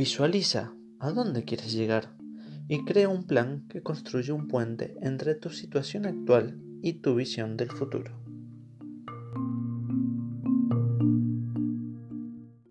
Visualiza a dónde quieres llegar y crea un plan que construye un puente entre tu situación actual y tu visión del futuro.